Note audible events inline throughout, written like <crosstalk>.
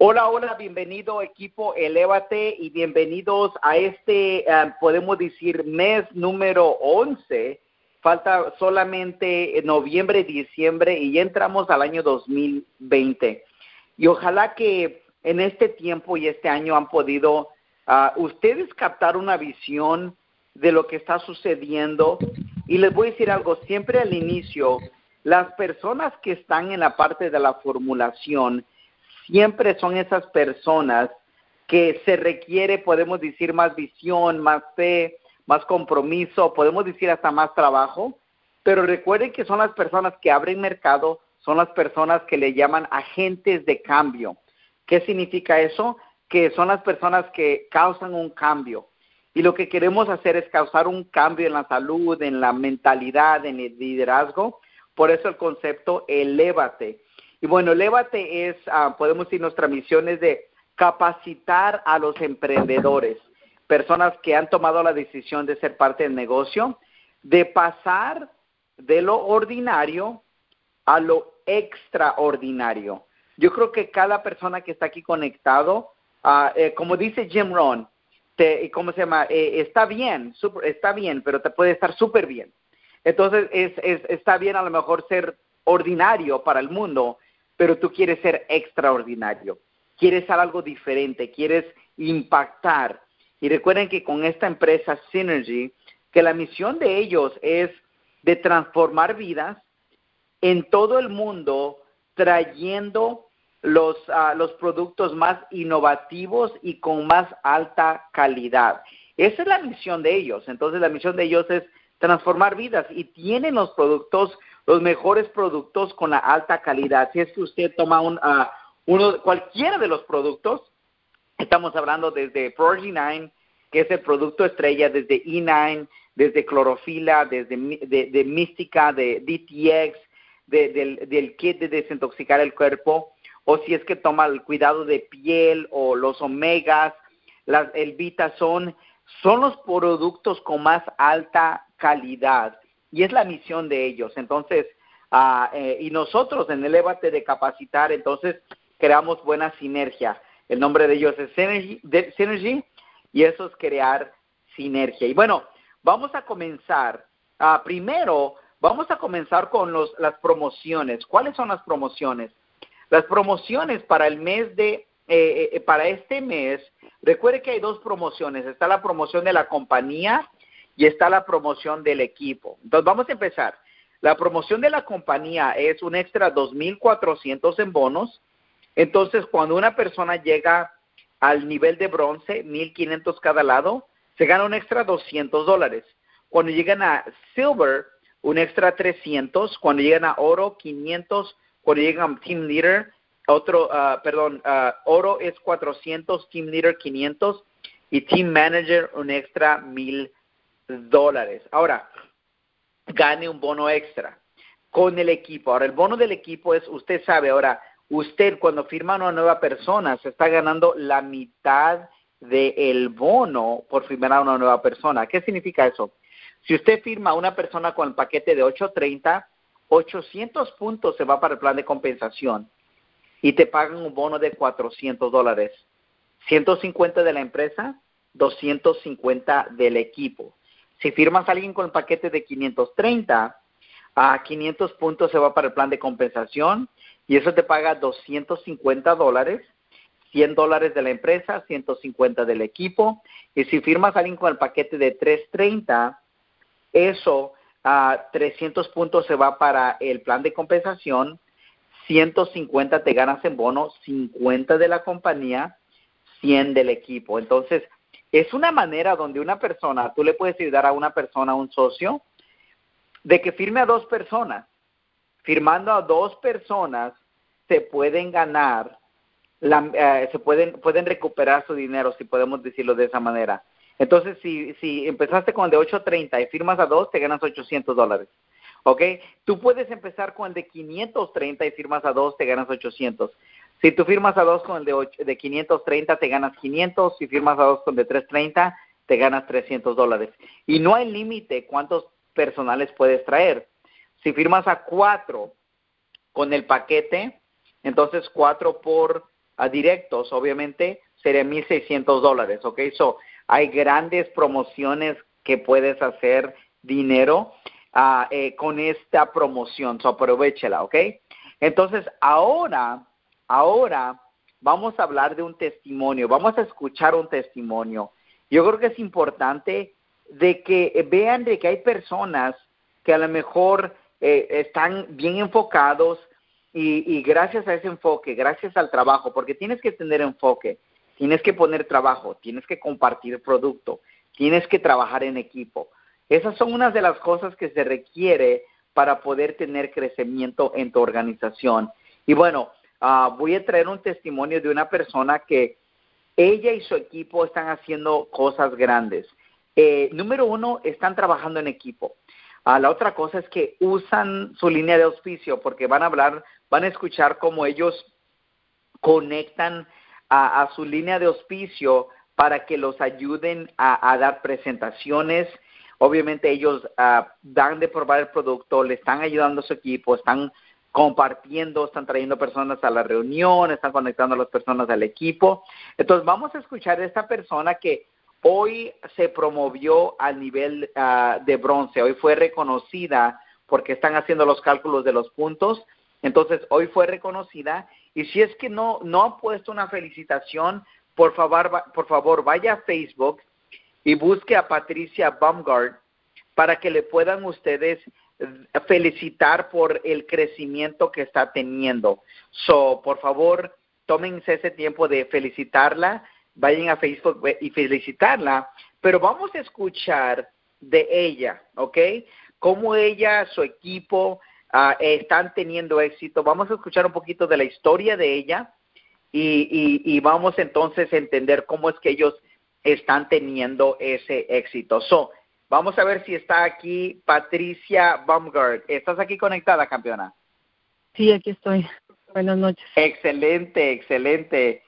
Hola, hola, bienvenido equipo Elévate y bienvenidos a este, eh, podemos decir, mes número 11. Falta solamente noviembre, diciembre y ya entramos al año 2020. Y ojalá que en este tiempo y este año han podido ah, ustedes captar una visión de lo que está sucediendo. Y les voy a decir algo, siempre al inicio, las personas que están en la parte de la formulación, siempre son esas personas que se requiere, podemos decir, más visión, más fe, más compromiso, podemos decir hasta más trabajo, pero recuerden que son las personas que abren mercado, son las personas que le llaman agentes de cambio. ¿Qué significa eso? Que son las personas que causan un cambio. Y lo que queremos hacer es causar un cambio en la salud, en la mentalidad, en el liderazgo. Por eso el concepto elévate. Y bueno, Lévate es, ah, podemos decir, nuestra misión es de capacitar a los emprendedores, personas que han tomado la decisión de ser parte del negocio, de pasar de lo ordinario a lo extraordinario. Yo creo que cada persona que está aquí conectado, eh, como dice Jim Rohn, te, ¿cómo se llama? Eh, está bien, está bien, pero te puede estar súper bien. Entonces, es, es, está bien a lo mejor ser ordinario para el mundo, pero tú quieres ser extraordinario, quieres ser algo diferente, quieres impactar. Y recuerden que con esta empresa Synergy, que la misión de ellos es de transformar vidas en todo el mundo, trayendo los, ah, los productos más innovativos y con más alta calidad. Esa es la misión de ellos. Entonces la misión de ellos es transformar vidas y tienen los productos los mejores productos con la alta calidad. Si es que usted toma un, uh, uno, cualquiera de los productos, estamos hablando desde Prodigy 9, que es el producto estrella, desde E9, desde clorofila, desde de, mística, de DTX, del, kit de desintoxicar el cuerpo, o si es que toma el cuidado de piel o los omegas, las, el Vita son, son los productos con más alta calidad y es la misión de ellos. Entonces, eh, y nosotros en el debate de capacitar, entonces creamos buena sinergia. El nombre de ellos es Synergy, y eso es crear sinergia. Y bueno, vamos a comenzar. Ah, primero, vamos a comenzar con los, las promociones. ¿Cuáles son las promociones? Las promociones para el mes de, eh, eh, para este mes, recuerde que hay dos promociones. Está la promoción de la compañía y está la promoción del equipo. Entonces vamos a empezar. La promoción de la compañía es un extra 2.400 en bonos. Entonces, cuando una persona llega al nivel de bronce, 1.500 cada lado, se gana un extra 200 dólares. Cuando llegan a silver, un extra 300. Cuando llegan a oro, 500. Cuando llegan a team leader, otro, uh, perdón, uh, oro es 400, team leader 500 y team manager un extra 1.000 dólares. Ahora, gane un bono extra con el equipo. Ahora, el bono del equipo es, usted sabe, ahora, usted cuando firma una nueva persona se está ganando la mitad del bono por firmar a una nueva persona. ¿Qué significa eso? Si usted firma a una persona con el paquete de 830, 800 puntos se va para el plan de compensación y te pagan un bono de 400 dólares. 150 de la empresa, 250 del equipo. Si firmas a alguien con el paquete de 530, a 500 puntos se va para el plan de compensación y eso te paga 250 dólares, 100 dólares de la empresa, 150 del equipo. Y si firmas a alguien con el paquete de 330, eso a 300 puntos se va para el plan de compensación, 150 te ganas en bono, 50 de la compañía, 100 del equipo. Entonces, es una manera donde una persona, tú le puedes ayudar a una persona, a un socio, de que firme a dos personas. Firmando a dos personas se pueden ganar, la, eh, se pueden, pueden recuperar su dinero, si podemos decirlo de esa manera. Entonces, si, si empezaste con el de 830 y firmas a dos, te ganas 800 dólares. ¿Ok? Tú puedes empezar con el de 530 y firmas a dos, te ganas 800. Si tú firmas a dos con el de, de 530, te ganas 500. Si firmas a dos con el de 330, te ganas 300 dólares. Y no hay límite cuántos personales puedes traer. Si firmas a cuatro con el paquete, entonces cuatro por directos, obviamente, sería 1.600 dólares, ¿ok? So, hay grandes promociones que puedes hacer dinero ah, eh, con esta promoción, so aprovechela, ¿ok? Entonces, ahora, ahora vamos a hablar de un testimonio, vamos a escuchar un testimonio. Yo creo que es importante de que vean de que hay personas que a lo mejor eh, están bien enfocados y, y, gracias a ese enfoque, gracias al trabajo, porque tienes que tener enfoque, tienes que poner trabajo, tienes que compartir producto, tienes que trabajar en equipo. Esas son unas de las cosas que se requiere para poder tener crecimiento en tu organización. Y bueno, uh, voy a traer un testimonio de una persona que ella y su equipo están haciendo cosas grandes. Eh, número uno, están trabajando en equipo. Uh, la otra cosa es que usan su línea de auspicio porque van a hablar, van a escuchar cómo ellos conectan a, su línea de auspicio para que los ayuden a, dar presentaciones. Obviamente ellos uh, dan de probar el producto, le están ayudando a su equipo, están compartiendo, están trayendo personas a la reunión, están conectando a las personas al equipo. Entonces vamos a escuchar a esta persona que hoy se promovió al nivel uh, de bronce, hoy fue reconocida porque están haciendo los cálculos de los puntos, entonces hoy fue reconocida y si es que no, no han puesto una felicitación, por favor, por favor vaya a Facebook y busque a Patricia Baumgart para que le puedan ustedes felicitar por el crecimiento que está teniendo. So, por favor, tómense ese tiempo de felicitarla, vayan a Facebook y felicitarla, pero vamos a escuchar de ella, ¿ok? Cómo ella, su equipo uh, están teniendo éxito. Vamos a escuchar un poquito de la historia de ella y, y, y vamos entonces a entender cómo es que ellos están teniendo ese éxito. So, Vamos a ver si está aquí Patricia Baumgart. ¿Estás aquí conectada, campeona? Sí, aquí estoy. Buenas noches. Excelente, excelente.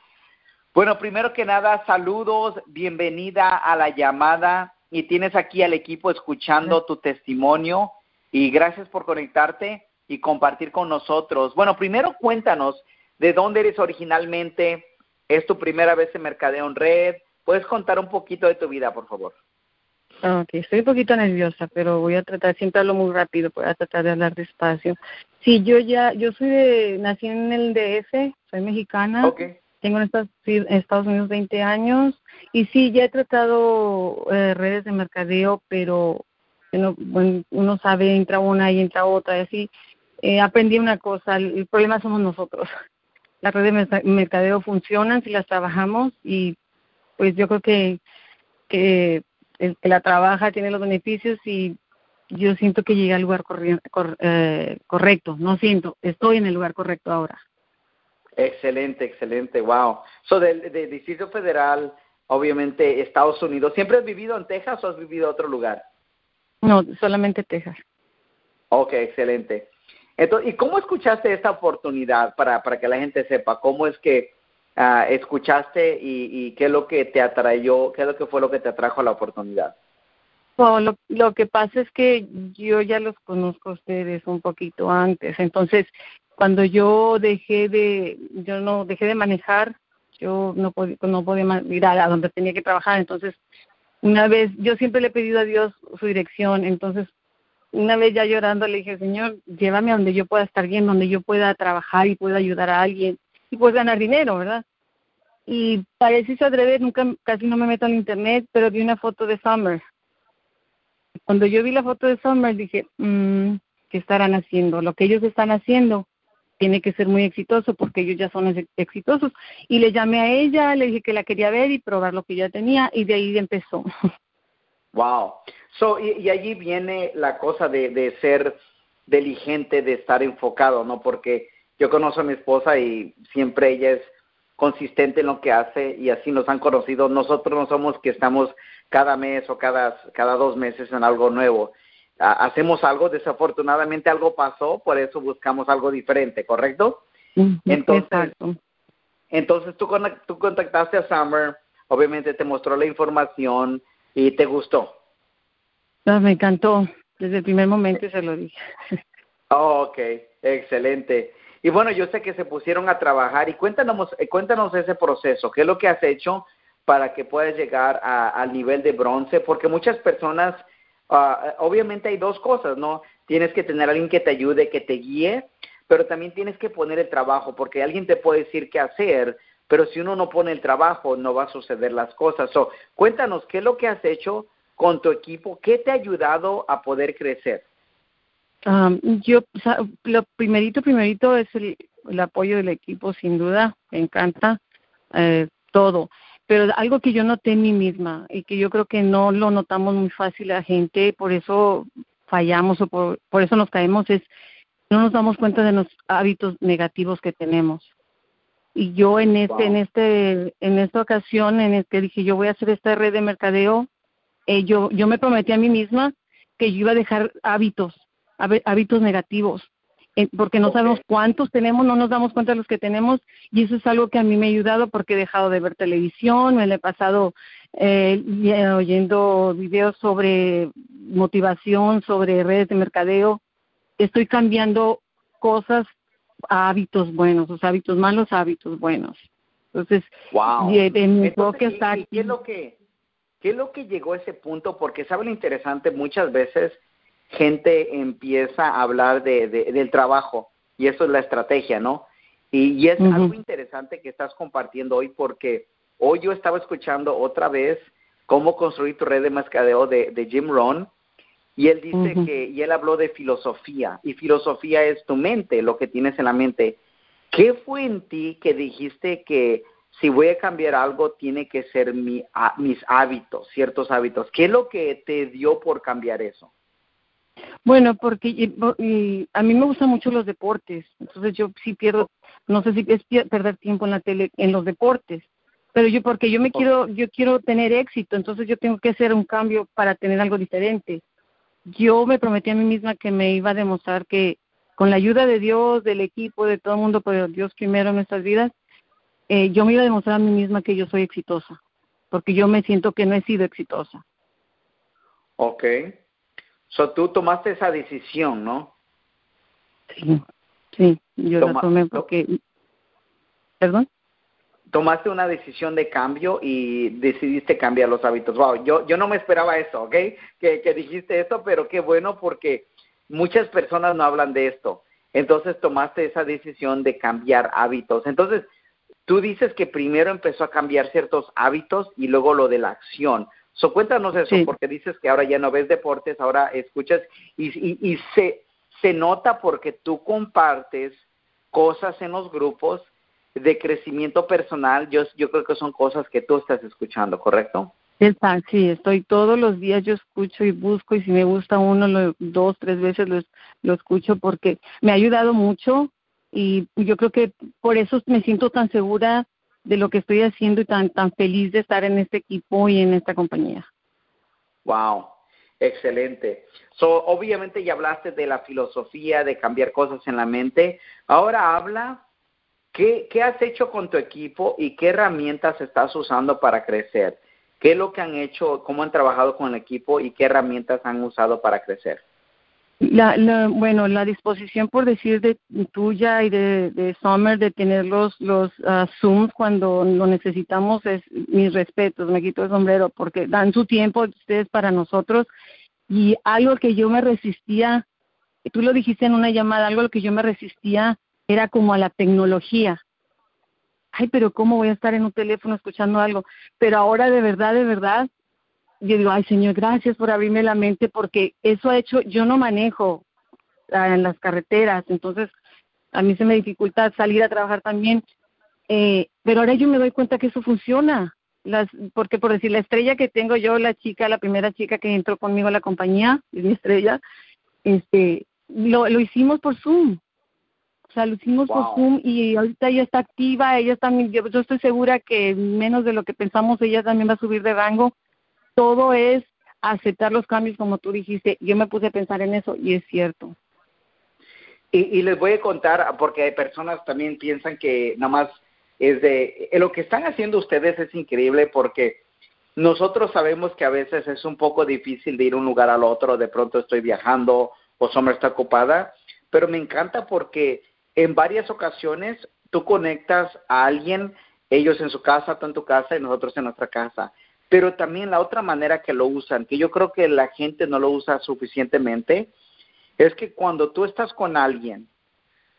Bueno, primero que nada, saludos, bienvenida a la llamada y tienes aquí al equipo escuchando tu testimonio y gracias por conectarte y compartir con nosotros. Bueno, primero cuéntanos de dónde eres originalmente, es tu primera vez en Mercadeo en Red, ¿puedes contar un poquito de tu vida, por favor? Ok, estoy un poquito nerviosa, pero voy a tratar, siempre hablo muy rápido, voy a tratar de hablar despacio. Sí, yo ya, yo soy de, nací en el DF, soy mexicana. Okay. Tengo en Estados, Estados Unidos 20 años y sí, ya he tratado eh, redes de mercadeo, pero uno, uno sabe, entra una y entra otra y así. Eh, aprendí una cosa, el, el problema somos nosotros. <laughs> Las redes de mercadeo funcionan si las trabajamos y pues yo creo que que el que la trabaja tiene los beneficios y yo siento que llegué al lugar cor, eh, correcto, no siento, estoy en el lugar correcto ahora. Excelente, excelente, wow. So, del, del Distrito Federal, obviamente Estados Unidos, ¿siempre has vivido en Texas o has vivido en otro lugar? No, solamente Texas. Ok, excelente. Entonces, ¿y cómo escuchaste esta oportunidad para, para que la gente sepa cómo es que uh, escuchaste y, y, qué es lo que te atrayó, qué es lo que fue lo que te atrajo a la oportunidad? Lo, lo que pasa es que yo ya los conozco a ustedes un poquito antes, entonces cuando yo dejé de, yo no dejé de manejar, yo no podía, no podía ir a donde tenía que trabajar, entonces una vez, yo siempre le he pedido a Dios su dirección, entonces una vez ya llorando le dije, Señor, llévame a donde yo pueda estar bien, donde yo pueda trabajar y pueda ayudar a alguien y pues ganar dinero, ¿verdad? Y para decirse adrede, nunca, casi no me meto en internet, pero vi una foto de Summer. Cuando yo vi la foto de Summer dije, mmm, ¿qué estarán haciendo? Lo que ellos están haciendo tiene que ser muy exitoso porque ellos ya son exitosos. Y le llamé a ella, le dije que la quería ver y probar lo que ya tenía y de ahí empezó. <laughs> Wow. So, y, y allí viene la cosa de, de ser diligente, de estar enfocado, ¿no? Porque yo conozco a mi esposa y siempre ella es consistente en lo que hace y así nos han conocido. Nosotros no somos que estamos cada mes o cada, cada dos meses en algo nuevo. hacemos algo, desafortunadamente algo pasó, por eso buscamos algo diferente, ¿correcto? Entonces, entonces tú, tú contactaste a Summer, obviamente te mostró la información y te gustó. No, me encantó, desde el primer momento se lo dije. Oh, <laughs> ok, excelente. Y bueno, yo sé que se pusieron a trabajar y cuéntanos, eh, cuéntanos ese proceso, qué es lo que has hecho para que puedas llegar al nivel de bronce, porque muchas personas, ah, obviamente hay dos cosas, ¿no? Tienes que tener a alguien que te ayude, que te guíe, pero también tienes que poner el trabajo, porque alguien te puede decir qué hacer, pero si uno no pone el trabajo, no va a suceder las cosas. So, cuéntanos, ¿qué es lo que has hecho con tu equipo? ¿Qué te ha ayudado a poder crecer? Um, yo, lo primerito, primerito es el, apoyo del equipo, sin duda, me encanta eh, todo. Pero algo que yo noté en mí misma y que yo creo que no lo notamos muy fácil la gente, por eso fallamos o por, por eso nos caemos, es no nos damos cuenta de los hábitos negativos que tenemos. Y yo en este, en este, en esta ocasión en el que dije yo voy a hacer esta red de mercadeo, eh, yo, yo me prometí a mí misma que yo iba a dejar hábitos, hábitos negativos, eh, porque no sabemos cuántos tenemos, no nos damos cuenta de los que tenemos, y eso es algo que a mí me ha ayudado porque he dejado de ver televisión, me he pasado eh, oyendo videos sobre motivación, sobre redes de mercadeo, estoy cambiando cosas hábitos buenos, los hábitos malos, hábitos buenos. Entonces, wow. está ¿qué, es lo que, ¿Qué es lo que llegó a ese punto? Porque sabe lo interesante, muchas veces gente empieza a hablar de, del trabajo y eso es la estrategia, ¿no? Y, es algo interesante que estás compartiendo hoy porque hoy yo estaba escuchando otra vez cómo construir tu red de mercadeo de, de Jim Rohn y él dice que, y él habló de filosofía, y filosofía es tu mente, lo que tienes en la mente. ¿Qué fue en ti que dijiste que si voy a cambiar algo, tiene que ser mi, mis hábitos, ciertos hábitos? ¿Qué es lo que te dio por cambiar eso? Bueno, porque a mí me gustan mucho los deportes, entonces yo sí pierdo, no sé si es perder tiempo en la tele, en los deportes, pero yo porque yo me quiero, yo quiero tener éxito, entonces yo tengo que hacer un cambio para tener algo diferente yo me prometí a mí misma que me iba a demostrar que con la ayuda de Dios, del equipo, de todo el mundo, pero Dios primero en nuestras vidas, eh, yo me iba a demostrar a mí misma que yo soy exitosa, porque yo me siento que no he sido exitosa. Ok. So, tú tomaste esa decisión, ¿no? Sí, sí, yo la tomé porque... ¿Perdón? tomaste una decisión de cambio y decidiste cambiar los hábitos. Wow, yo, yo no me esperaba eso, ¿ok? Que, que dijiste eso, pero qué bueno porque muchas personas no hablan de esto. Entonces tomaste esa decisión de cambiar hábitos. Entonces, tú dices que primero empezó a cambiar ciertos hábitos y luego lo de la acción. So, cuéntanos eso, porque dices que ahora ya no ves deportes, ahora escuchas y, y, y se, se nota porque tú compartes cosas en los grupos de crecimiento personal, yo, yo creo que son cosas que tú estás escuchando, ¿correcto? Sí, estoy todos los días, yo escucho y busco y si me gusta uno, lo, dos, tres veces lo, lo escucho porque me ha ayudado mucho y yo creo que por eso me siento tan segura de lo que estoy haciendo y tan, tan feliz de estar en este equipo y en esta compañía. Wow, excelente. So, obviamente ya hablaste de la filosofía, de cambiar cosas en la mente. Ahora habla ¿Qué, ¿Qué has hecho con tu equipo y qué herramientas estás usando para crecer? ¿Qué es lo que han hecho, cómo han trabajado con el equipo y qué herramientas han usado para crecer? La, bueno, la disposición, por decir, de tuya y de, de Summer de tener los, los uh, Zooms cuando lo necesitamos es mis respetos, me quito el sombrero, porque dan su tiempo ustedes para nosotros. Y algo que yo me resistía, tú lo dijiste en una llamada, algo que yo me resistía era como a la tecnología. Ay, pero ¿cómo voy a estar en un teléfono escuchando algo? Pero ahora de verdad, de verdad, yo digo, ay Señor, gracias por abrirme la mente porque eso ha hecho, yo no manejo ah, en las carreteras, entonces a mí se me dificulta salir a trabajar también, eh, pero ahora yo me doy cuenta que eso funciona, las, porque por decir, la estrella que tengo yo, la chica, la primera chica que entró conmigo a la compañía, <laughs> es mi estrella, este, lo, lo hicimos por Zoom, o sea, lo hicimos por Zoom y ahorita ella está activa, ella también, yo, yo estoy segura que menos de lo que pensamos, ella también va a subir de rango. Todo es aceptar los cambios como tú dijiste. Yo me puse a pensar en eso y es cierto. Y, y les voy a contar, porque hay personas también piensan que nada más es de, eh, lo que están haciendo ustedes es increíble porque nosotros sabemos que a veces es un poco difícil de ir un lugar al otro, de pronto estoy viajando o Summer está ocupada, pero me encanta porque en varias ocasiones tú conectas a alguien, ellos en su casa, tú en tu casa y nosotros en nuestra casa. Pero también la otra manera que lo usan, que yo creo que la gente no lo usa suficientemente, es que cuando tú estás con alguien,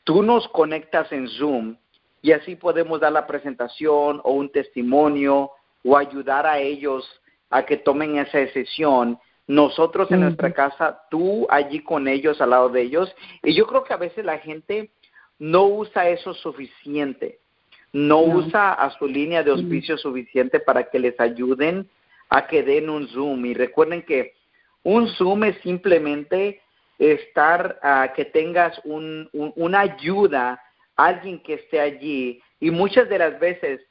tú nos conectas en Zoom y así podemos dar la presentación o un testimonio o ayudar a ellos a que tomen esa decisión. Nosotros en nuestra casa, tú allí con ellos, al lado de ellos. Y yo creo que a veces la gente no usa eso suficiente, no, usa a su línea de auspicio suficiente para que les ayuden a que den un Zoom. Y recuerden que un Zoom es simplemente estar, a que tengas un, una ayuda, alguien que esté allí. Y muchas de las veces,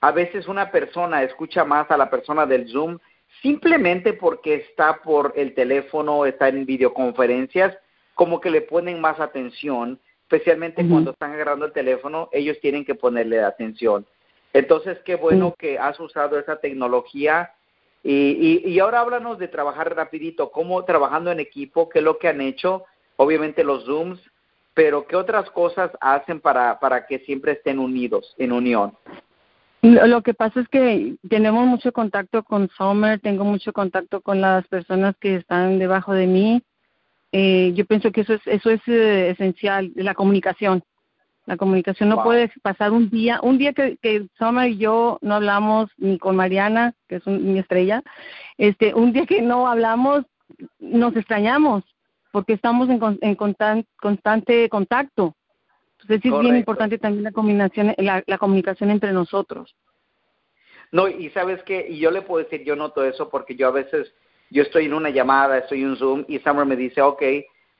a veces una persona escucha más a la persona del Zoom simplemente porque está por el teléfono, está en videoconferencias, como que le ponen más atención especialmente cuando están agarrando el teléfono, ellos tienen que ponerle atención. Entonces, qué bueno que has usado esa tecnología. Y, y, ahora háblanos de trabajar rapidito, cómo trabajando en equipo, qué es lo que han hecho, obviamente los Zooms, pero qué otras cosas hacen para, para que siempre estén unidos, en unión. Lo que pasa es que tenemos mucho contacto con Summer, tengo mucho contacto con las personas que están debajo de mí eh, yo pienso que eso es, eso es eh, esencial, la comunicación. La comunicación no puede pasar un día, un día que, que Summer y yo no hablamos ni con Mariana, que es mi estrella, este, un día que no hablamos, nos extrañamos, porque estamos en, en constante contacto. Entonces es bien importante también la combinación, la, la comunicación entre nosotros. No, y sabes que, y yo le puedo decir, yo noto eso porque yo a veces yo estoy en una llamada, estoy en un Zoom y Summer me dice, ok,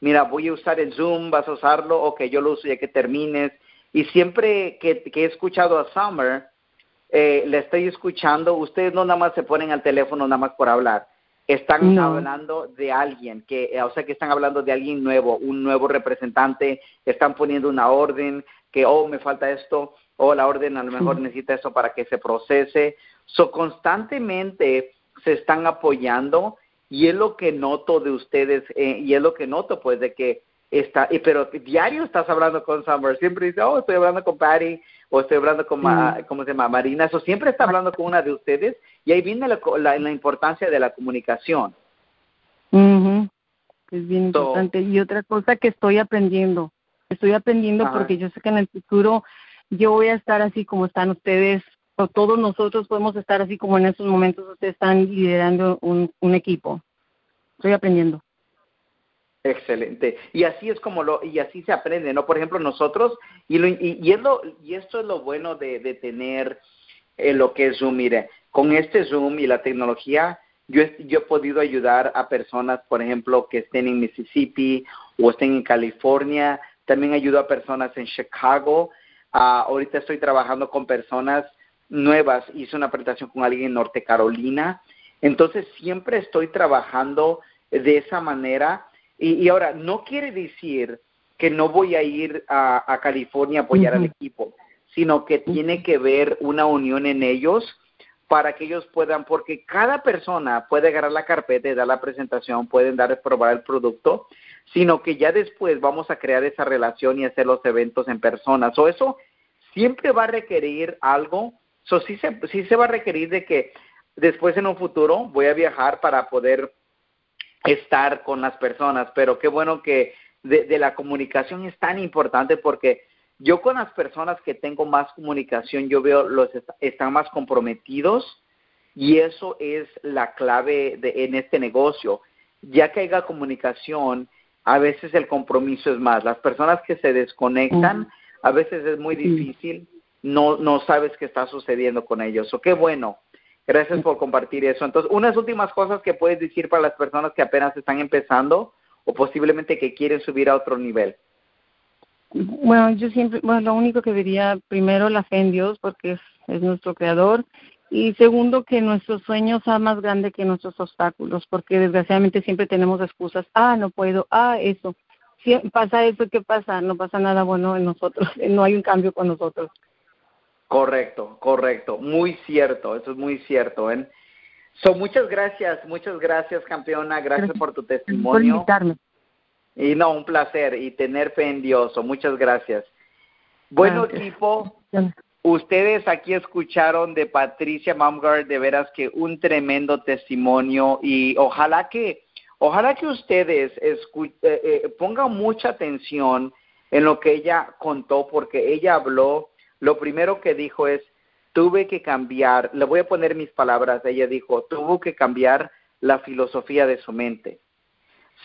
mira, voy a usar el Zoom, vas a usarlo, ok, yo lo uso ya que termines. Y siempre que, he escuchado a Summer, eh, le estoy escuchando, ustedes no nada más se ponen al teléfono nada más por hablar, están hablando de alguien, que, o sea que están hablando de alguien nuevo, un nuevo representante, están poniendo una orden, que, oh, me falta esto, o oh, la orden a lo mejor necesita esto para que se procese. So, constantemente se están apoyando y es lo que noto de ustedes eh, y es lo que noto pues de que está, y, pero diario estás hablando con Summer, siempre dice, oh, estoy hablando con Patty o estoy hablando con, ¿cómo se llama? Marina, eso siempre está hablando con una de ustedes y ahí viene la, la, importancia de la comunicación. Es bien importante. Y otra cosa que estoy aprendiendo, estoy aprendiendo porque yo sé que en el futuro yo voy a estar así como están ustedes todos nosotros podemos estar así como en estos momentos ustedes están liderando un, equipo. Estoy aprendiendo. Excelente. Y así es como lo, y así se aprende, ¿no? Por ejemplo, nosotros, y, lo, y, es lo, y esto es lo bueno de, de tener eh, lo que es Zoom. Mire, con este Zoom y la tecnología, yo, yo he podido ayudar a personas, por ejemplo, que estén en Mississippi o estén en California. También ayudo a personas en Chicago. Uh, ahorita estoy trabajando con personas nuevas, hice una presentación con alguien en Norte Carolina, entonces siempre estoy trabajando de esa manera. Y, ahora no quiere decir que no voy a ir a, California a apoyar al equipo, sino que tiene que ver una unión en ellos para que ellos puedan, porque cada persona puede agarrar la carpeta y dar la presentación, pueden dar probar el producto, sino que ya después vamos a crear esa relación y hacer los eventos en persona. O eso siempre va a requerir algo So, sí, se, sí se va a requerir de que después en un futuro voy a viajar para poder estar con las personas, pero qué bueno que de, la comunicación es tan importante porque yo con las personas que tengo más comunicación, yo veo los están más comprometidos y eso es la clave de, en este negocio. Ya que haya comunicación, a veces el compromiso es más. Las personas que se desconectan, a veces es muy difícil no, no sabes qué está sucediendo con ellos. O qué bueno. Gracias por compartir eso. Entonces, unas últimas cosas que puedes decir para las personas que apenas están empezando o posiblemente que quieren subir a otro nivel. Bueno, yo siempre, bueno, lo único que diría, primero la fe en Dios, porque es, es nuestro creador, y segundo, que nuestros sueños sean más grandes que nuestros obstáculos, porque desgraciadamente siempre tenemos excusas, ah, no puedo, ah, eso, si pasa eso, ¿qué pasa? No pasa nada bueno en nosotros, <laughs> no hay un cambio con nosotros. Correcto, correcto, muy cierto, eso es muy cierto. ¿eh? So, muchas gracias, muchas gracias campeona, gracias, por tu testimonio. Por invitarme. Y no, un placer y tener fe en Dios, muchas gracias. Bueno, equipo, ustedes aquí escucharon de Patricia Baumgart, de veras que un tremendo testimonio y ojalá que, ojalá que ustedes eh, eh, pongan mucha atención en lo que ella contó, porque ella habló, lo primero que dijo es, tuve que cambiar, le voy a poner mis palabras, ella dijo, tuvo que cambiar la filosofía de su mente.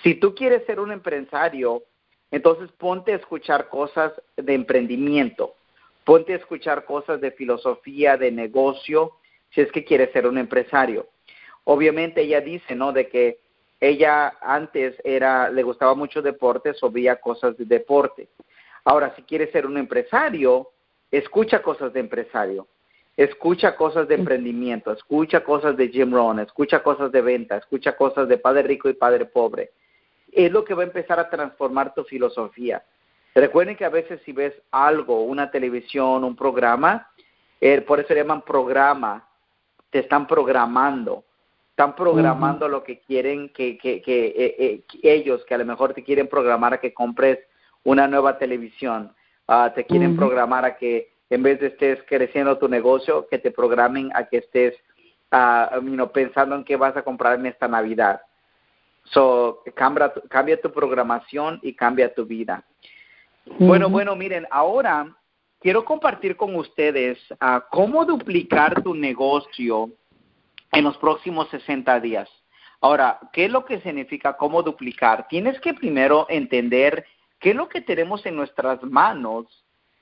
Si tú quieres ser un empresario, entonces ponte a escuchar cosas de emprendimiento, ponte a escuchar cosas de filosofía, de negocio, si es que quieres ser un empresario. Obviamente ella dice, ¿no? De que ella antes era, le gustaba mucho deportes o cosas de deporte. Ahora, si quieres ser un empresario, escucha cosas de empresario, escucha cosas de emprendimiento, escucha cosas de Jim Rohn, escucha cosas de venta, escucha cosas de padre rico y padre pobre. Es lo que va a empezar a transformar tu filosofía. Recuerden que a veces si ves algo, una televisión, un programa, eh, por eso se llaman programa, te están programando están programando lo que quieren que, que, que eh, eh, ellos, que a lo mejor te quieren programar a que compres una nueva televisión, uh, te quieren programar a que en vez de estés creciendo tu negocio, que te programen a que estés uh, pensando en qué vas a comprar en esta Navidad. So, cambia, cambia tu programación y cambia tu vida. Bueno, bueno, miren, ahora quiero compartir con ustedes uh, cómo duplicar tu negocio en los próximos 60 días. Ahora, ¿qué es lo que significa cómo duplicar? Tienes que primero entender qué es lo que tenemos en nuestras manos.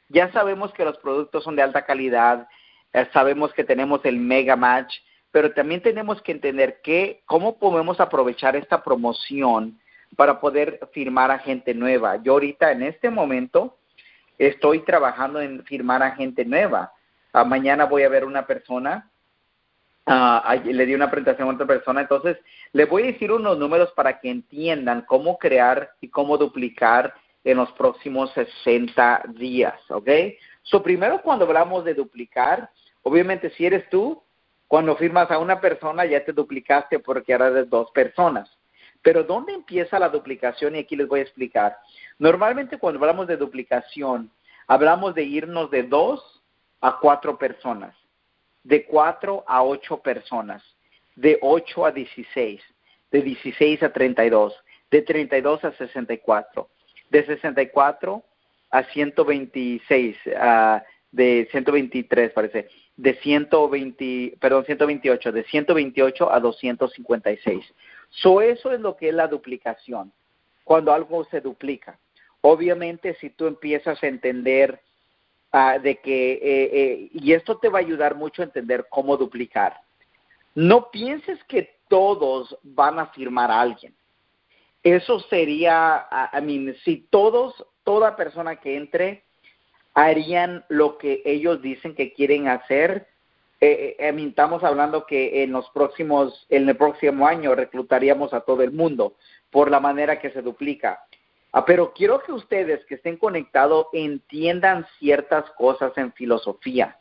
Ya sabemos que los productos son de alta calidad, eh, sabemos que tenemos el mega match, pero también tenemos que entender qué, cómo podemos aprovechar esta promoción para poder firmar a gente nueva. Yo ahorita en este momento estoy trabajando en firmar a gente nueva. Ah, mañana voy a ver una persona Ah, le di una presentación a otra persona, entonces le voy a decir unos números para que entiendan cómo crear y cómo duplicar en los próximos 60 días, ¿ok? So, primero cuando hablamos de duplicar, obviamente si eres tú, cuando firmas a una persona ya te duplicaste porque ahora eres dos personas. Pero ¿dónde empieza la duplicación? Y aquí les voy a explicar. Normalmente cuando hablamos de duplicación, hablamos de irnos de dos a cuatro personas de 4 a 8 personas, de 8 a 16, de 16 a 32, de 32 a 64, de 64 a 126, uh, de 123 parece, de 120, perdón, 128, de 128 a 256. So eso es lo que es la duplicación, cuando algo se duplica. Obviamente, si tú empiezas a entender Ah, de que, eh, eh, y esto te va a ayudar mucho a entender cómo duplicar. No pienses que todos van a firmar a alguien. Eso sería, I mean, si todos, toda persona que entre harían lo que ellos dicen que quieren hacer, eh, eh estamos hablando que en los próximos, en el próximo año reclutaríamos a todo el mundo por la manera que se duplica. Ah, pero quiero que ustedes que estén conectados entiendan ciertas cosas en filosofía,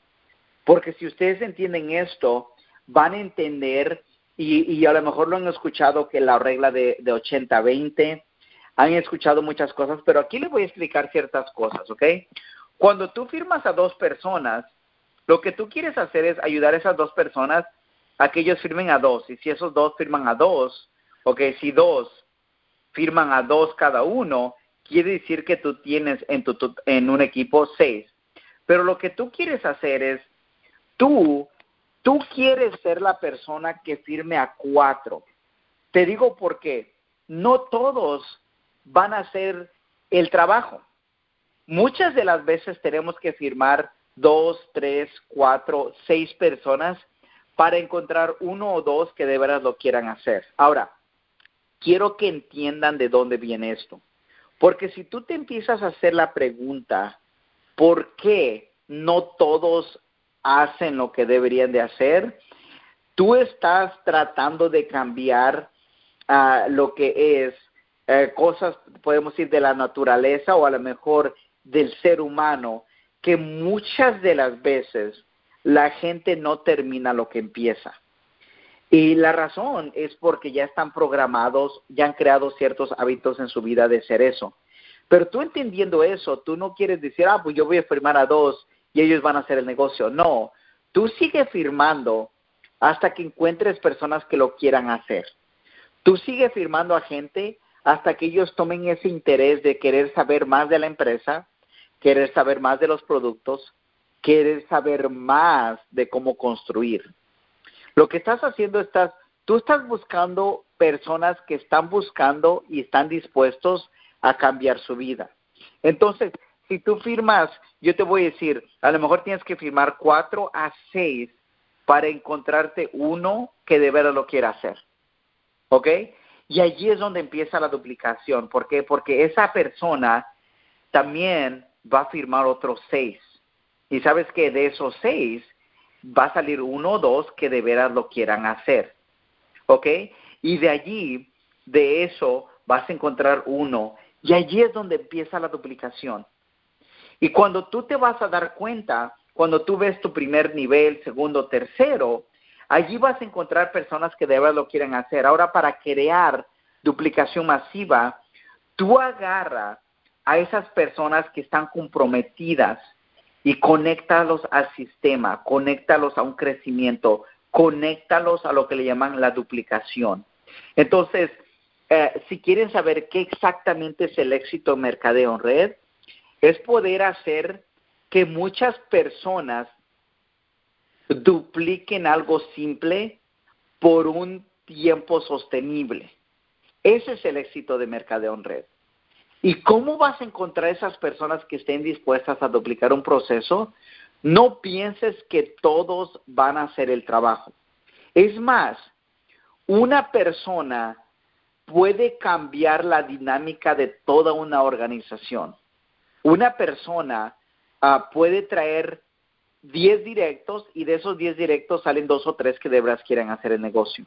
porque si ustedes entienden esto, van a entender, y, a lo mejor lo han escuchado, que la regla de, de 80-20, han escuchado muchas cosas, pero aquí les voy a explicar ciertas cosas, ¿ok? Cuando tú firmas a dos personas, lo que tú quieres hacer es ayudar a esas dos personas a que ellos firmen a dos, y si esos dos firman a dos, ok, si dos firman a dos cada uno, quiere decir que tú tienes en, tu, en un equipo seis. Pero lo que tú quieres hacer es, tú, tú quieres ser la persona que firme a cuatro. Te digo por qué. No todos van a hacer el trabajo. Muchas de las veces tenemos que firmar dos, tres, cuatro, seis personas para encontrar uno o dos que de verdad lo quieran hacer. Ahora, quiero que entiendan de dónde viene esto. Porque si tú te empiezas a hacer la pregunta, ¿por qué no todos hacen lo que deberían de hacer? Tú estás tratando de cambiar uh, lo que es uh, cosas, podemos decir, de la naturaleza o a lo mejor del ser humano, que muchas de las veces la gente no termina lo que empieza. Y la razón es porque ya están programados, ya han creado ciertos hábitos en su vida de ser eso. Pero tú entendiendo eso, tú no quieres decir, ah, pues yo voy a firmar a dos y ellos van a hacer el negocio. No, tú sigues firmando hasta que encuentres personas que lo quieran hacer. Tú sigues firmando a gente hasta que ellos tomen ese interés de querer saber más de la empresa, querer saber más de los productos, querer saber más de cómo construir. Lo que estás haciendo estás, tú estás buscando personas que están buscando y están dispuestos a cambiar su vida. Entonces, si tú firmas, yo te voy a decir, a lo mejor tienes que firmar cuatro a seis para encontrarte uno que de verdad lo quiera hacer. ¿Ok? Y allí es donde empieza la duplicación. ¿Por qué? Porque esa persona también va a firmar otros seis. Y sabes que de esos seis va a salir uno o dos que de veras lo quieran hacer. ¿Ok? Y de allí, de eso, vas a encontrar uno. Y allí es donde empieza la duplicación. Y cuando tú te vas a dar cuenta, cuando tú ves tu primer nivel, segundo, tercero, allí vas a encontrar personas que de verdad lo quieren hacer. Ahora, para crear duplicación masiva, tú agarra a esas personas que están comprometidas y conéctalos al sistema, conéctalos a un crecimiento, conéctalos a lo que le llaman la duplicación. Entonces, eh, si quieren saber qué exactamente es el éxito mercadeo en red, es poder hacer que muchas personas dupliquen algo simple por un tiempo sostenible. Ese es el éxito de mercadeo en red. ¿Y cómo vas a encontrar esas personas que estén dispuestas a duplicar un proceso? No pienses que todos van a hacer el trabajo. Es más, una persona puede cambiar la dinámica de toda una organización. Una persona ah, puede traer 10 directos y de esos 10 directos salen dos o tres que de verdad quieren hacer el negocio.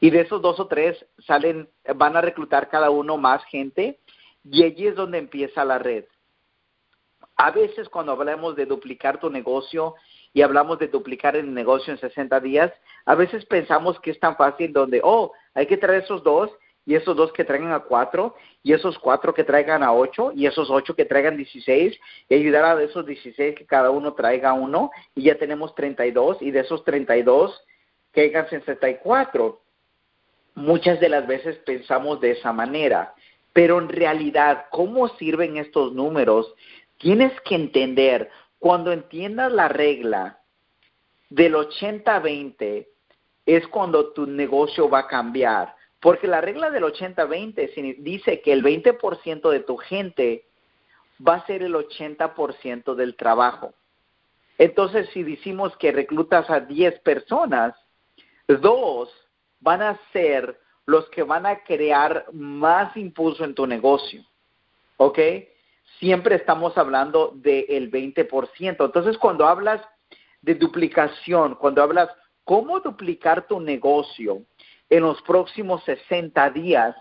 Y de esos dos o tres salen, van a reclutar cada uno más gente y allí es donde empieza la red. A veces cuando hablamos de duplicar tu negocio y hablamos de duplicar el negocio en 60 días, a veces pensamos que es tan fácil donde, oh, hay que traer esos dos y esos dos que traigan a cuatro y esos cuatro que traigan a ocho y esos ocho que traigan 16 y ayudar a esos 16 que cada uno traiga uno y ya tenemos 32 y de esos 32 que hagan 64. Muchas de las veces pensamos de esa manera pero en realidad, ¿cómo sirven estos números? Tienes que entender, cuando entiendas la regla del 80-20, es cuando tu negocio va a cambiar. Porque la regla del 80-20 dice que el 20% de tu gente va a ser el 80% del trabajo. Entonces, si decimos que reclutas a 10 personas, dos van a ser los que van a crear más impulso en tu negocio. ¿Ok? Siempre estamos hablando del 20%. Entonces, cuando hablas de duplicación, cuando hablas cómo duplicar tu negocio en los próximos 60 días,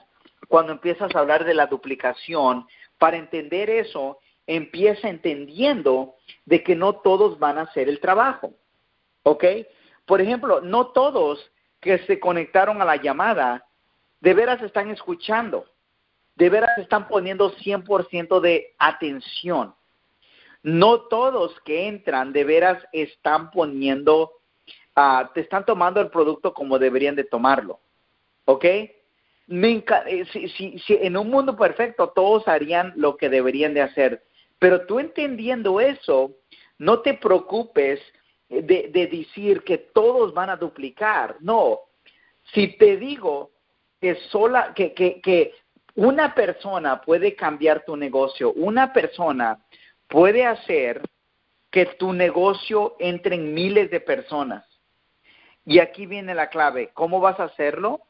cuando empiezas a hablar de la duplicación, para entender eso, empieza entendiendo de que no todos van a hacer el trabajo. ¿Ok? Por ejemplo, no todos que se conectaron a la llamada de veras están escuchando, de veras están poniendo 100% de atención. No todos que entran de veras están poniendo, uh, te están tomando el producto como deberían de tomarlo. ¿Ok? Me eh, si, si, si en un mundo perfecto todos harían lo que deberían de hacer, pero tú entendiendo eso, no te preocupes de, de decir que todos van a duplicar. No, si te digo que, sola, que, que, que una persona puede cambiar tu negocio, una persona puede hacer que tu negocio entre en miles de personas. Y aquí viene la clave. ¿Cómo vas a hacerlo?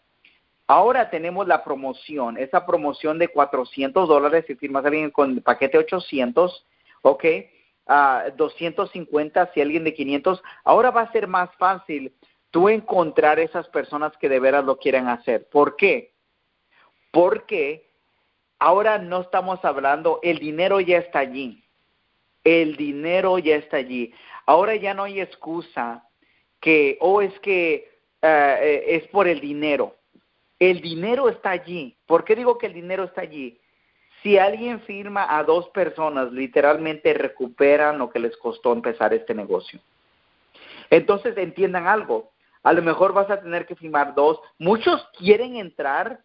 Ahora tenemos la promoción, esa promoción de 400 dólares si firmas a alguien con el paquete 800, ¿ok? Uh, 250 si alguien de 500. Ahora va a ser más fácil tú encontrar esas personas que de veras lo quieren hacer. ¿Por qué? Porque ahora no estamos hablando, el dinero ya está allí. El dinero ya está allí. Ahora ya no hay excusa que, o oh, es que eh, es por el dinero. El dinero está allí. ¿Por qué digo que el dinero está allí? Si alguien firma a dos personas, literalmente recuperan lo que les costó empezar este negocio. Entonces entiendan algo, a lo mejor vas a tener que firmar dos. Muchos quieren entrar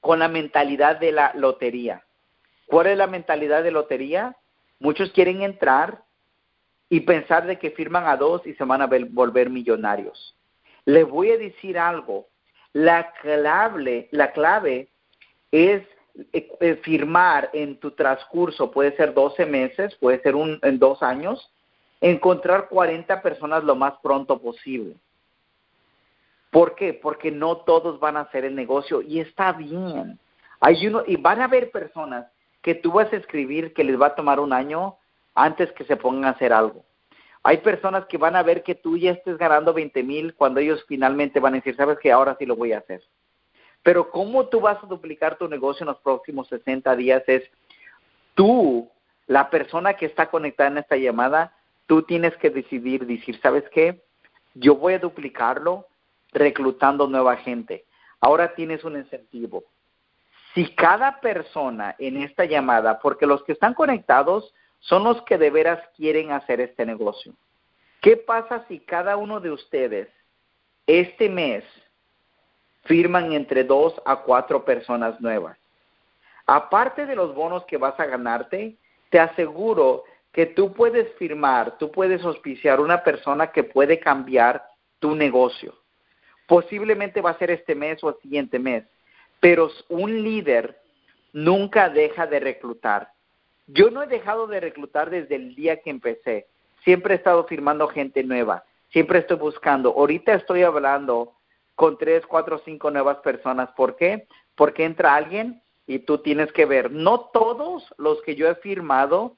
con la mentalidad de la lotería. ¿Cuál es la mentalidad de lotería? Muchos quieren entrar y pensar de que firman a dos y se van a volver millonarios. Les voy a decir algo. La clave, la clave es eh, eh, firmar en tu transcurso, puede ser 12 meses, puede ser un, en dos años, encontrar 40 personas lo más pronto posible. ¿Por qué? Porque no todos van a hacer el negocio y está bien. Hay uno, y van a haber personas que tú vas a escribir que les va a tomar un año antes que se pongan a hacer algo. Hay personas que van a ver que tú ya estés ganando 20 mil cuando ellos finalmente van a decir, sabes que ahora sí lo voy a hacer. Pero cómo tú vas a duplicar tu negocio en los próximos 60 días es tú, la persona que está conectada en esta llamada, tú tienes que decidir, decir, ¿sabes qué? Yo voy a duplicarlo reclutando nueva gente. Ahora tienes un incentivo. Si cada persona en esta llamada, porque los que están conectados son los que de veras quieren hacer este negocio. ¿Qué pasa si cada uno de ustedes este mes firman entre dos a cuatro personas nuevas? Aparte de los bonos que vas a ganarte, te aseguro que tú puedes firmar, tú puedes auspiciar una persona que puede cambiar tu negocio. Posiblemente va a ser este mes o el siguiente mes, pero un líder nunca deja de reclutar. Yo no he dejado de reclutar desde el día que empecé. Siempre he estado firmando gente nueva. Siempre estoy buscando. Ahorita estoy hablando con tres, cuatro, cinco nuevas personas. ¿Por qué? Porque entra alguien y tú tienes que ver. No todos los que yo he firmado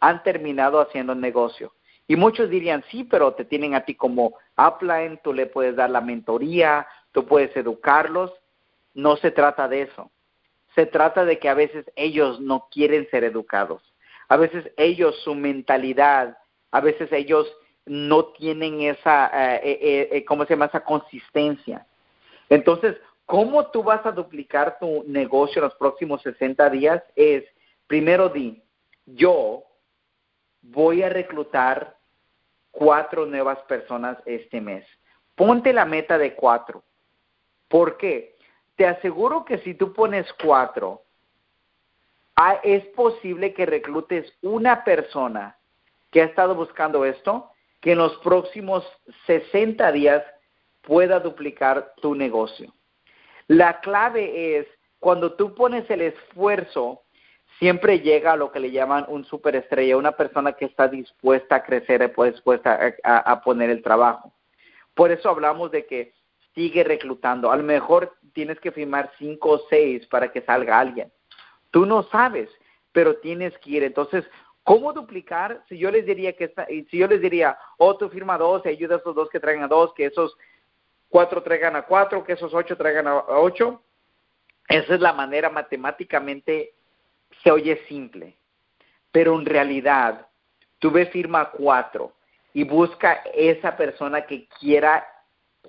han terminado haciendo negocio. Y muchos dirían, sí, pero te tienen a ti como upline, tú le puedes dar la mentoría, tú puedes educarlos. No se trata de eso. Se trata de que a veces ellos no quieren ser educados. A veces ellos, su mentalidad, a veces ellos no tienen esa, eh, eh, eh, ¿cómo se llama? Esa consistencia. Entonces, ¿cómo tú vas a duplicar tu negocio en los próximos 60 días? Es, primero di, yo voy a reclutar cuatro nuevas personas este mes. Ponte la meta de cuatro. ¿Por qué? Te aseguro que si tú pones cuatro, ah, es posible que reclutes una persona que ha estado buscando esto, que en los próximos 60 días pueda duplicar tu negocio. La clave es cuando tú pones el esfuerzo siempre llega a lo que le llaman un superestrella, una persona que está dispuesta a crecer, dispuesta a, poner el trabajo. Por eso hablamos de que sigue reclutando. A lo mejor tienes que firmar cinco o seis para que salga alguien. Tú no sabes, pero tienes que ir. Entonces, ¿cómo duplicar? Si yo les diría que si yo les diría, oh, tú firma dos, y ayuda a esos dos que traigan a dos, que esos cuatro traigan a cuatro, que esos ocho traigan a ocho. Esa es la manera matemáticamente se oye simple, pero en realidad tú ves firma cuatro y busca esa persona que quiera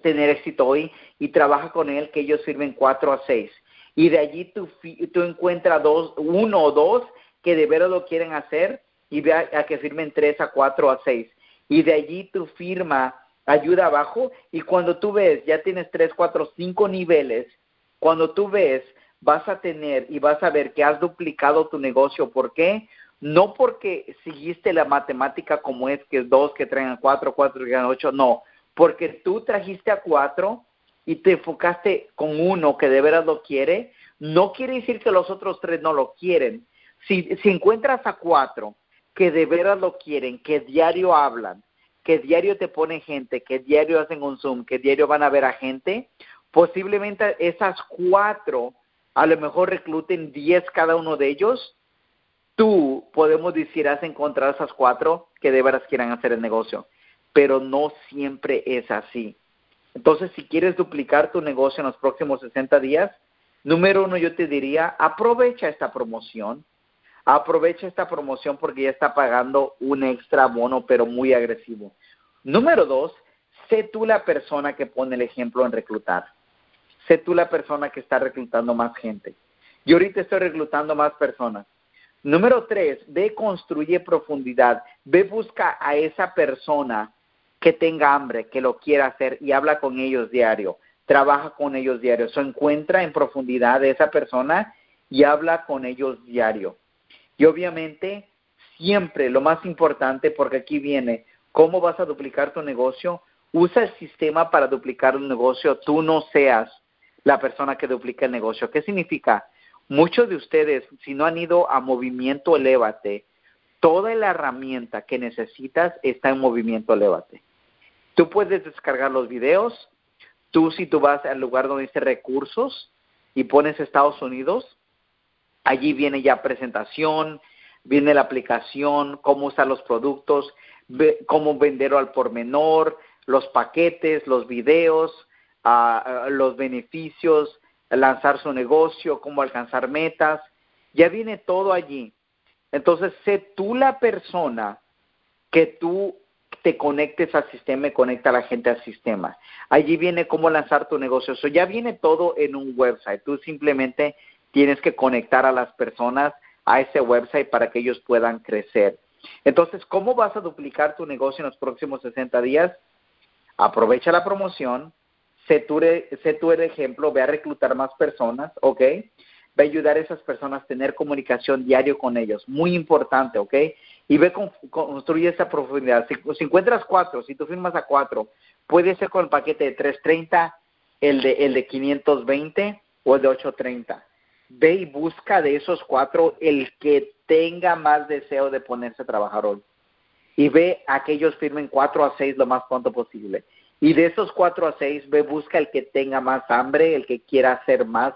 tener éxito hoy y trabaja con él, que ellos sirven cuatro a seis. Y de allí tú, tú encuentras dos, uno o dos que de veras lo quieren hacer y ve a, que firmen tres a cuatro a seis. Y de allí tu firma ayuda abajo y cuando tú ves, ya tienes tres, cuatro, cinco niveles, cuando tú ves vas a tener y vas a ver que has duplicado tu negocio. ¿Por qué? No porque seguiste la matemática como es que dos que traigan cuatro, cuatro que ocho, no, porque tú trajiste a cuatro y te enfocaste con uno que de veras lo quiere, no quiere decir que los otros tres no lo quieren. Si, encuentras a cuatro que de veras lo quieren, que diario hablan, que diario te ponen gente, que diario hacen un Zoom, que diario van a ver a gente, posiblemente esas cuatro a lo mejor recluten 10 cada uno de ellos, tú podemos decir, has encontrado esas cuatro que de veras quieran hacer el negocio, pero no siempre es así. Entonces, si quieres duplicar tu negocio en los próximos 60 días, número uno, yo te diría, aprovecha esta promoción, aprovecha esta promoción porque ya está pagando un extra bono, pero muy agresivo. Número dos, sé tú la persona que pone el ejemplo en reclutar sé tú la persona que está reclutando más gente. Y ahorita estoy reclutando más personas. Número tres, ve, construye profundidad. Ve, busca a esa persona que tenga hambre, que lo quiera hacer y habla con ellos diario. Trabaja con ellos diario. Se encuentra en profundidad de esa persona y habla con ellos diario. Y obviamente, siempre lo más importante, porque aquí viene, ¿cómo vas a duplicar tu negocio? Usa el sistema para duplicar el negocio. Tú no seas la persona que duplica el negocio. ¿Qué significa? Muchos de ustedes, si no han ido a Movimiento Elévate, toda la herramienta que necesitas está en Movimiento Elévate. Tú puedes descargar los videos. Tú, si tú vas al lugar donde dice recursos y pones Estados Unidos, allí viene ya presentación, viene la aplicación, cómo usar los productos, cómo venderlo al por menor, los paquetes, los videos, ah, ah, los beneficios, lanzar su negocio, cómo alcanzar metas. Ya viene todo allí. Entonces, sé tú la persona que tú te conectes al sistema y conecta a la gente al sistema. Allí viene cómo lanzar tu negocio. Eso ya viene todo en un website. Tú simplemente tienes que conectar a las personas a ese website para que ellos puedan crecer. Entonces, ¿cómo vas a duplicar tu negocio en los próximos 60 días? Aprovecha la promoción, sé tú, sé tú el ejemplo, ve a reclutar más personas, ¿ok? Ve a ayudar a esas personas a tener comunicación diario con ellos, muy importante, ¿ok? Y ve con, construye esa profundidad. Si, si, encuentras cuatro, si tú firmas a cuatro, puede ser con el paquete de 330, el de, el de 520 o el de 830. Ve y busca de esos cuatro el que tenga más deseo de ponerse a trabajar hoy. Y ve a que ellos firmen cuatro a seis lo más pronto posible. Y de esos cuatro a seis, ve, busca el que tenga más hambre, el que quiera hacer más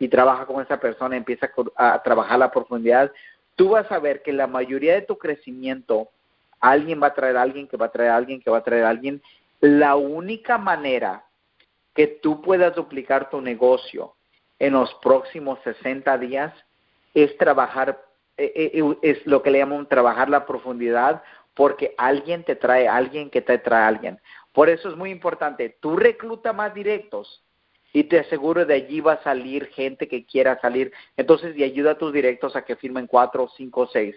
y trabaja con esa persona, empieza a trabajar la profundidad. Tú vas a ver que la mayoría de tu crecimiento, alguien va a traer a alguien, que va a traer a alguien, que va a traer a alguien. La única manera que tú puedas duplicar tu negocio en los próximos 60 días es trabajar, eh, eh, es lo que le llaman trabajar la profundidad, porque alguien te trae a alguien que te trae a alguien. Por eso es muy importante, tú recluta más directos y te aseguro de allí va a salir gente que quiera salir. Entonces, y ayuda a tus directos a que firmen cuatro, cinco, seis.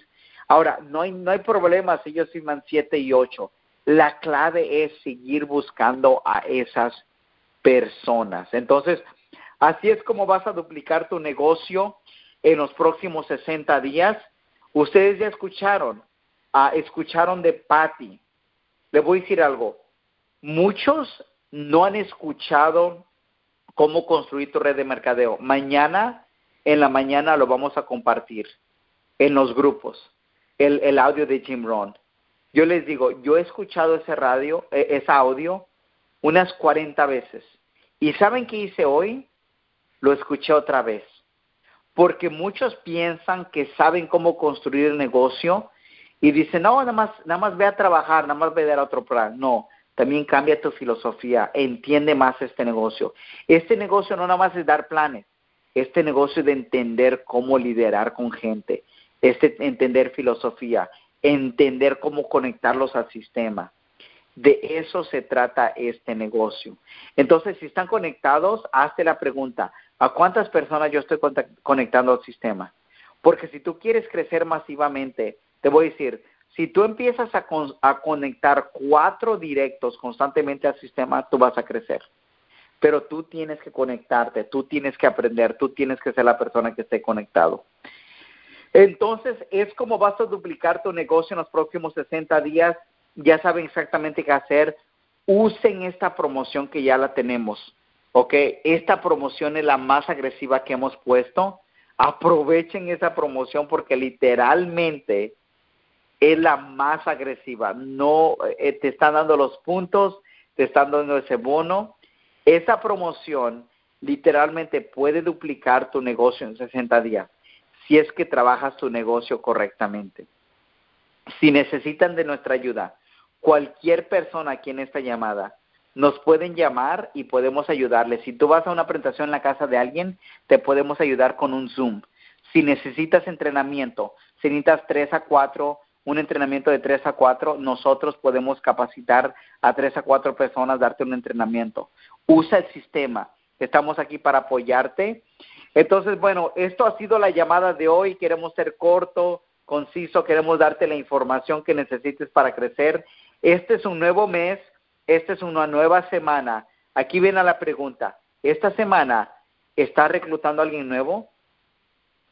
Ahora, no hay, no hay problema si ellos firman siete y ocho. La clave es seguir buscando a esas personas. Entonces, así es como vas a duplicar tu negocio en los próximos 60 días. Ustedes ya escucharon, ah, escucharon de Patty. Le voy a decir algo muchos no han escuchado cómo construir tu red de mercadeo. Mañana, en la mañana lo vamos a compartir en los grupos, el, audio de Jim Ron. Yo les digo, yo he escuchado ese radio, e, ese audio, unas 40 veces. ¿Y saben qué hice hoy? Lo escuché otra vez. Porque muchos piensan que saben cómo construir el negocio y dicen, no, nada más, nada más ve a trabajar, nada más ve a dar otro plan. No, también cambia tu filosofía, entiende más este negocio. Este negocio no nada más es dar planes, este negocio es de entender cómo liderar con gente, este entender filosofía, entender cómo conectarlos al sistema. De eso se trata este negocio. Entonces, si están conectados, hazte la pregunta, ¿a cuántas personas yo estoy conectando al sistema? Porque si tú quieres crecer masivamente, te voy a decir, si tú empiezas a, conectar cuatro directos constantemente al sistema, tú vas a crecer. Pero tú tienes que conectarte, tú tienes que aprender, tú tienes que ser la persona que esté conectado. Entonces, es como vas a duplicar tu negocio en los próximos 60 días. Ya saben exactamente qué hacer. Usen esta promoción que ya la tenemos. ¿Ok? Esta promoción es la más agresiva que hemos puesto. Aprovechen esa promoción porque literalmente es la más agresiva. No eh, te están dando los puntos, te están dando ese bono. Esa promoción literalmente puede duplicar tu negocio en 60 días si es que trabajas tu negocio correctamente. Si necesitan de nuestra ayuda, cualquier persona aquí en esta llamada, nos pueden llamar y podemos ayudarles. Si tú vas a una presentación en la casa de alguien, te podemos ayudar con un Zoom. Si necesitas entrenamiento, si necesitas tres a cuatro un entrenamiento de 3 a 4, nosotros podemos capacitar a 3 a 4 personas, darte un entrenamiento. Usa el sistema. estamos aquí para apoyarte. Entonces, bueno, esto ha sido la llamada de hoy. Queremos ser corto, conciso, queremos darte la información que necesites para crecer. Este es un nuevo mes, esta es una nueva semana. Aquí viene la pregunta. Esta semana, ¿estás reclutando a alguien nuevo?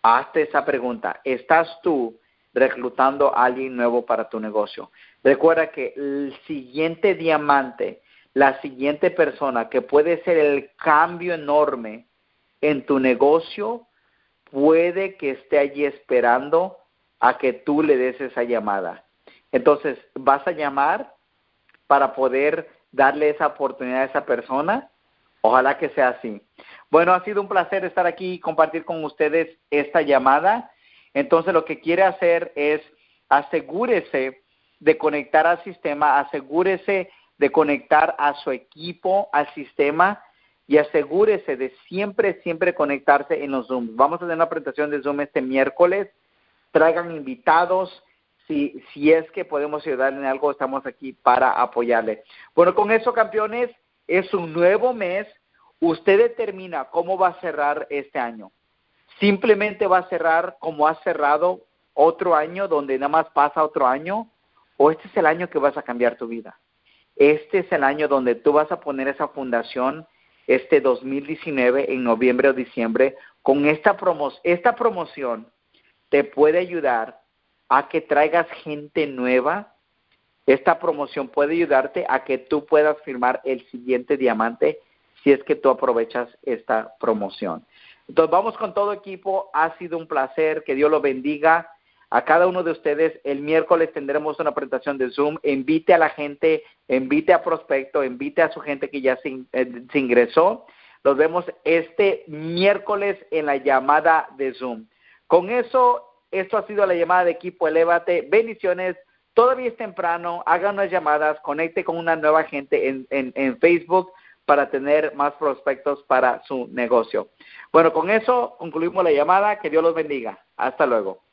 Hazte esa pregunta. ¿Estás tú reclutando a alguien nuevo para tu negocio? Recuerda que el siguiente diamante, la siguiente persona que puede ser el cambio enorme en tu negocio, puede que esté allí esperando a que tú le des esa llamada. Entonces, ¿vas a llamar para poder darle esa oportunidad a esa persona? Ojalá que sea así. Bueno, ha sido un placer estar aquí y compartir con ustedes esta llamada. Entonces, lo que quiere hacer es asegúrese de conectar al sistema, asegúrese de conectar a su equipo al sistema y asegúrese de siempre, siempre conectarse en los Zoom. Vamos a tener una presentación de Zoom este miércoles. Traigan invitados. Si, si es que podemos ayudarle en algo, estamos aquí para apoyarle. Bueno, con eso, campeones, es un nuevo mes. Usted determina cómo va a cerrar este año. Simplemente va a cerrar como ha cerrado otro año, donde nada más pasa otro año, o este es el año que vas a cambiar tu vida. Este es el año donde tú vas a poner esa fundación este 2019 en noviembre o diciembre con esta, promo esta promoción te puede ayudar a que traigas gente nueva. Esta promoción puede ayudarte a que tú puedas firmar el siguiente diamante si es que tú aprovechas esta promoción. Entonces vamos con todo equipo, ha sido un placer, que Dios lo bendiga a cada uno de ustedes. El miércoles tendremos una presentación de Zoom. Invite a la gente, invite a Prospecto, invite a su gente que ya se, eh, ingresó. Los vemos este miércoles en la llamada de Zoom. Con eso, esto ha sido la llamada de equipo Elévate. Bendiciones. Todavía es temprano. Hagan unas llamadas. Conecte con una nueva gente en, en Facebook para tener más prospectos para su negocio. Bueno, con eso concluimos la llamada. Que Dios los bendiga. Hasta luego.